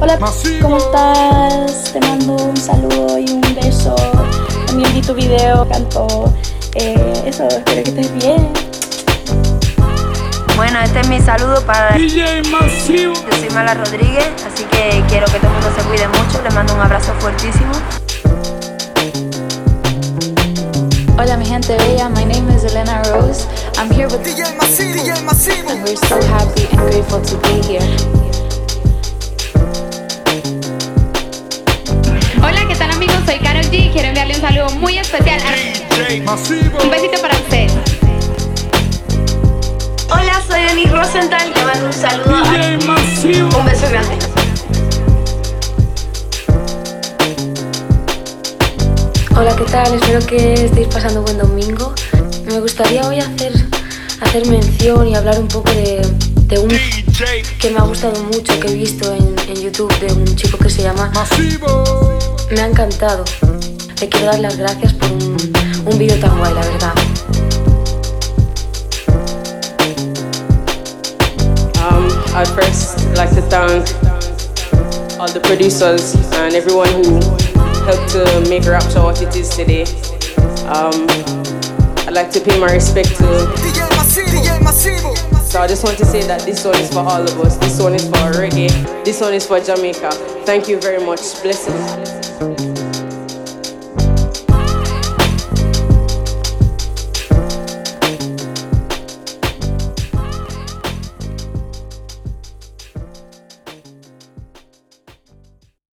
Hola, ¿cómo estás? Te mando un saludo y un beso. También vi tu video, canto. Eh, eso, espero que estés bien. Bueno, este es mi saludo para DJ Masivo. Yo soy Mala Rodríguez, así que quiero que todo el mundo se cuide mucho. Les mando un abrazo fuertísimo. Hola mi gente bella, my name is Elena Rose. I'm here with DJ Masivo, DJ Masivo. and we're so happy and grateful to be here. Hola, ¿qué tal amigos? Soy Karol G. Quiero enviarle un saludo muy especial. DJ Masivo. Un besito para ustedes. Hola, soy Denis Rosenthal. Te mando un saludo. DJ Masivo. Un beso grande. Hola, ¿qué tal? Espero que estéis pasando buen domingo. Me gustaría hoy hacer, hacer mención y hablar un poco de, de un DJ que me ha gustado mucho, que he visto en, en YouTube, de un chico que se llama Masivo. Me ha encantado. Le quiero dar las gracias por un, un vídeo tan guay, la verdad. Um, I'd first like to thank all the producers and everyone who helped to make Rapture what it is today. Um, I'd like to pay my respect to. So I just want to say that this one is for all of us. This one is for reggae. This one is for Jamaica. Thank you very much. Blessings.